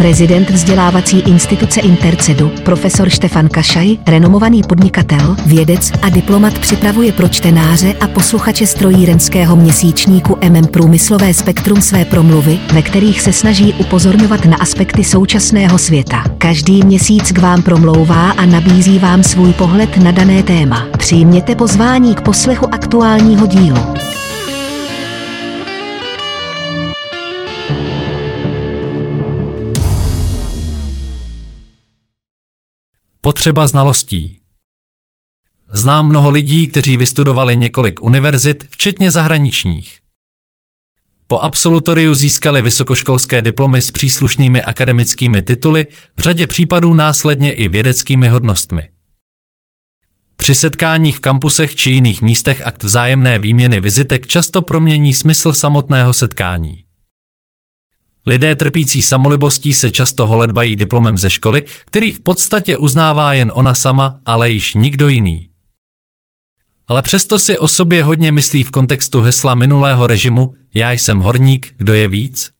Prezident vzdělávací instituce Intercedu, profesor Štefan Kašaj, renomovaný podnikatel, vědec a diplomat připravuje pro čtenáře a posluchače strojírenského měsíčníku MM Průmyslové spektrum své promluvy, ve kterých se snaží upozorňovat na aspekty současného světa. Každý měsíc k vám promlouvá a nabízí vám svůj pohled na dané téma. Přijměte pozvání k poslechu aktuálního dílu. Potřeba znalostí. Znám mnoho lidí, kteří vystudovali několik univerzit, včetně zahraničních. Po absolutoriu získali vysokoškolské diplomy s příslušnými akademickými tituly, v řadě případů následně i vědeckými hodnostmi. Při setkáních v kampusech či jiných místech akt vzájemné výměny vizitek často promění smysl samotného setkání. Lidé trpící samolibostí se často holedbají diplomem ze školy, který v podstatě uznává jen ona sama, ale již nikdo jiný. Ale přesto si o sobě hodně myslí v kontextu hesla minulého režimu Já jsem horník, kdo je víc?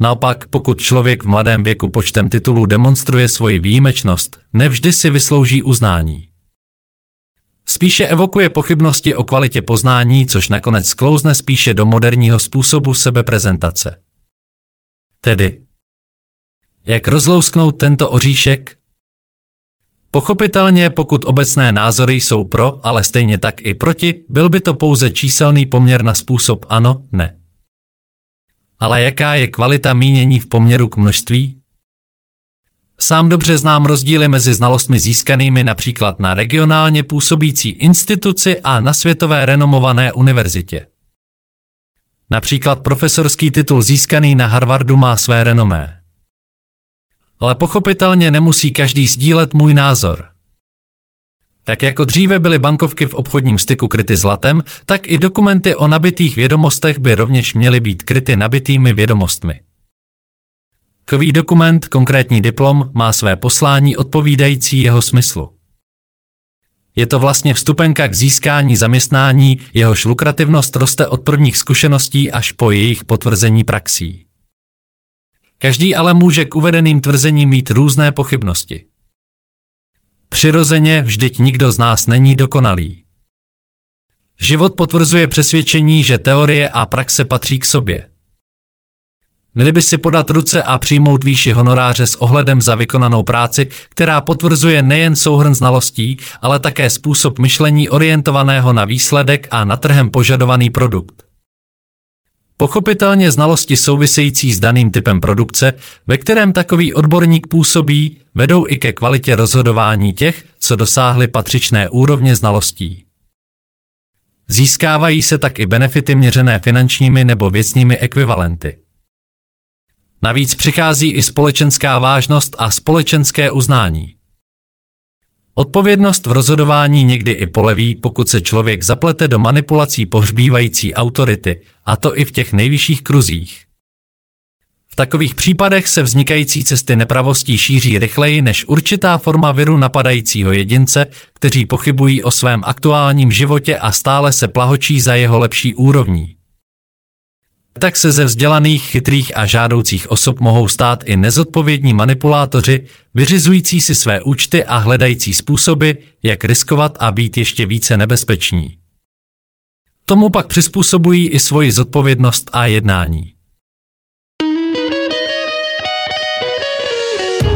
Naopak, pokud člověk v mladém věku počtem titulů demonstruje svoji výjimečnost, nevždy si vyslouží uznání. Spíše evokuje pochybnosti o kvalitě poznání, což nakonec sklouzne spíše do moderního způsobu sebeprezentace. Tedy, jak rozlousknout tento oříšek? Pochopitelně, pokud obecné názory jsou pro, ale stejně tak i proti, byl by to pouze číselný poměr na způsob ano, ne. Ale jaká je kvalita mínění v poměru k množství? Sám dobře znám rozdíly mezi znalostmi získanými například na regionálně působící instituci a na světové renomované univerzitě. Například profesorský titul získaný na Harvardu má své renomé. Ale pochopitelně nemusí každý sdílet můj názor. Tak jako dříve byly bankovky v obchodním styku kryty zlatem, tak i dokumenty o nabitých vědomostech by rovněž měly být kryty nabitými vědomostmi. Takový dokument, konkrétní diplom, má své poslání odpovídající jeho smyslu. Je to vlastně vstupenka k získání zaměstnání, jehož lukrativnost roste od prvních zkušeností až po jejich potvrzení praxí. Každý ale může k uvedeným tvrzením mít různé pochybnosti. Přirozeně vždyť nikdo z nás není dokonalý. Život potvrzuje přesvědčení, že teorie a praxe patří k sobě. Měli by si podat ruce a přijmout výši honoráře s ohledem za vykonanou práci, která potvrzuje nejen souhrn znalostí, ale také způsob myšlení orientovaného na výsledek a na trhem požadovaný produkt. Pochopitelně znalosti související s daným typem produkce, ve kterém takový odborník působí, vedou i ke kvalitě rozhodování těch, co dosáhli patřičné úrovně znalostí. Získávají se tak i benefity měřené finančními nebo věcnými ekvivalenty. Navíc přichází i společenská vážnost a společenské uznání. Odpovědnost v rozhodování někdy i poleví, pokud se člověk zaplete do manipulací pohřbívající autority, a to i v těch nejvyšších kruzích. V takových případech se vznikající cesty nepravostí šíří rychleji než určitá forma viru napadajícího jedince, kteří pochybují o svém aktuálním životě a stále se plahočí za jeho lepší úrovní. Tak se ze vzdělaných, chytrých a žádoucích osob mohou stát i nezodpovědní manipulátoři, vyřizující si své účty a hledající způsoby, jak riskovat a být ještě více nebezpeční. Tomu pak přizpůsobují i svoji zodpovědnost a jednání.